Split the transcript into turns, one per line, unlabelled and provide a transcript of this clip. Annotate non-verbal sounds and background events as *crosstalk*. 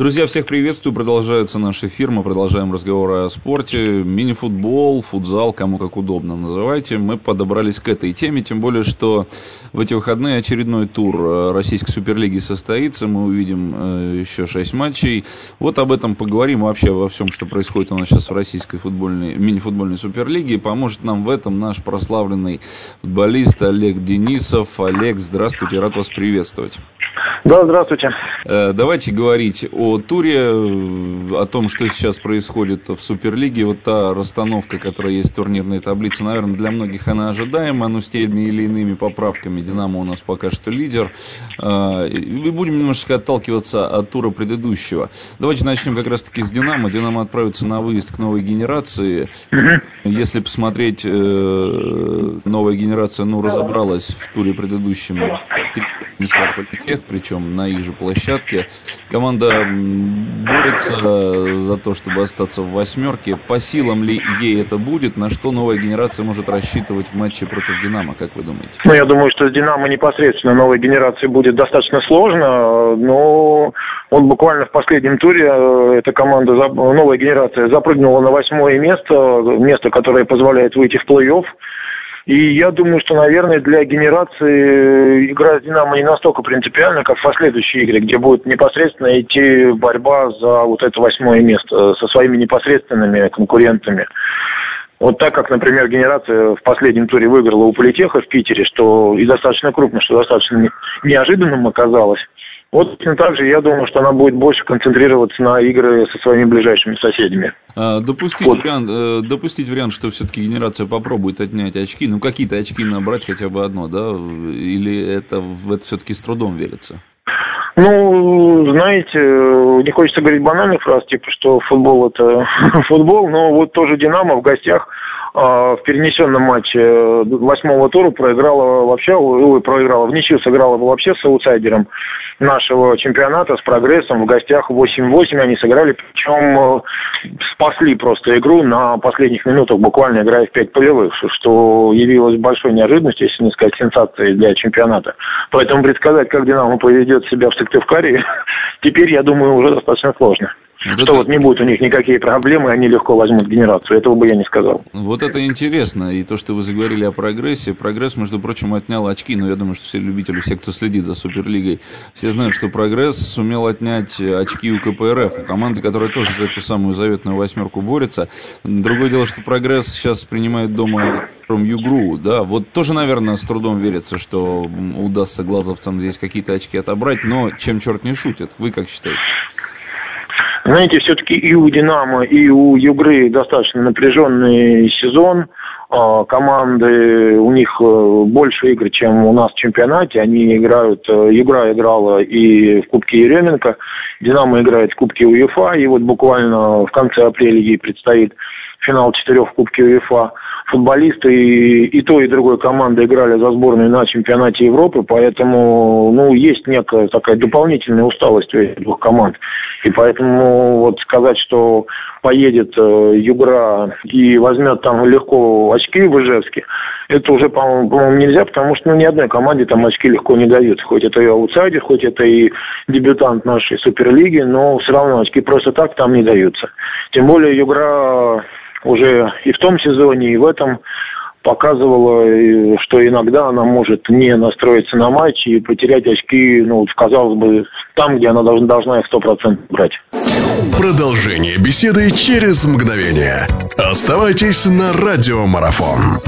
Друзья, всех приветствую. Продолжается наш эфир. Мы продолжаем разговоры о спорте. Мини-футбол, футзал, кому как удобно называйте. Мы подобрались к этой теме, тем более, что в эти выходные очередной тур э, Российской Суперлиги состоится. Мы увидим э, еще шесть матчей. Вот об этом поговорим вообще во всем, что происходит у нас сейчас в Российской футбольной, мини-футбольной Суперлиге. Поможет нам в этом наш прославленный футболист Олег Денисов. Олег, здравствуйте, рад вас приветствовать.
Да, здравствуйте.
Э, давайте говорить о туре, э, о том, что сейчас происходит в Суперлиге. Вот та расстановка, которая есть в турнирной таблице, наверное, для многих она ожидаема, но с теми или иными поправками. Динамо у нас пока что лидер. Э, и будем немножечко отталкиваться от тура предыдущего. Давайте начнем как раз-таки с Динамо. Динамо отправится на выезд к новой генерации. Если посмотреть, новая генерация, ну, разобралась в туре предыдущем. Несла политех, причем причем на их же площадке. Команда борется за то, чтобы остаться в восьмерке. По силам ли ей это будет? На что новая генерация может рассчитывать в матче против «Динамо», как вы думаете?
Ну, я думаю, что с «Динамо» непосредственно новой генерации будет достаточно сложно, но он буквально в последнем туре, э, эта команда, новая генерация, запрыгнула на восьмое место, место, которое позволяет выйти в плей-офф. И я думаю, что, наверное, для генерации игра с «Динамо» не настолько принципиальна, как в последующие игры, где будет непосредственно идти борьба за вот это восьмое место со своими непосредственными конкурентами. Вот так как, например, генерация в последнем туре выиграла у Политеха в Питере, что и достаточно крупно, что достаточно неожиданным оказалось. Вот точно так же я думаю, что она будет больше концентрироваться на игры со своими ближайшими соседями.
А, допустить, вот. вариант, э, допустить вариант, что все-таки генерация попробует отнять очки, ну какие-то очки набрать хотя бы одно, да? Или это в это все-таки с трудом верится?
Ну, знаете, не хочется говорить банальных фраз, типа, что футбол это *laughs* футбол, но вот тоже Динамо в гостях в перенесенном матче э, восьмого тура проиграла вообще, ой, проиграла в ничью, сыграла вообще с аутсайдером нашего чемпионата с прогрессом в гостях 8-8 они сыграли, причем э, спасли просто игру на последних минутах, буквально играя в пять полевых, что явилось большой неожиданностью, если не сказать сенсацией для чемпионата. Поэтому предсказать, как Динамо поведет себя в Сыктывкаре, *laughs* теперь, я думаю, уже достаточно сложно. Вот что это... вот не будет у них никакие проблемы, они легко возьмут генерацию. Этого бы я не сказал.
Вот это интересно. И то, что вы заговорили о прогрессе. Прогресс, между прочим, отнял очки. Но я думаю, что все любители, все, кто следит за Суперлигой, все знают, что прогресс сумел отнять очки у КПРФ. У команды, которая тоже за эту самую заветную восьмерку борется. Другое дело, что прогресс сейчас принимает дома Югру. Да, вот тоже, наверное, с трудом верится, что удастся глазовцам здесь какие-то очки отобрать. Но чем черт не шутит? Вы как считаете?
Знаете, все-таки и у «Динамо», и у «Югры» достаточно напряженный сезон. А, команды, у них э, больше игр, чем у нас в чемпионате. Они играют, э, «Югра» играла и в Кубке Еременко, «Динамо» играет в Кубке УЕФА, и вот буквально в конце апреля ей предстоит финал четырех в Кубке УЕФА футболисты и, и той, и другой команды играли за сборную на чемпионате Европы, поэтому, ну, есть некая такая дополнительная усталость у этих двух команд. И поэтому вот сказать, что поедет э, Югра и возьмет там легко очки в Ижевске, это уже, по-моему, по нельзя, потому что ну, ни одной команде там очки легко не дают. Хоть это и аутсайдер, хоть это и дебютант нашей Суперлиги, но все равно очки просто так там не даются. Тем более Югра уже и в том сезоне, и в этом показывала, что иногда она может не настроиться на матч и потерять очки, ну, казалось бы, там, где она должна, должна их 100% брать.
Продолжение беседы через мгновение. Оставайтесь на радиомарафон.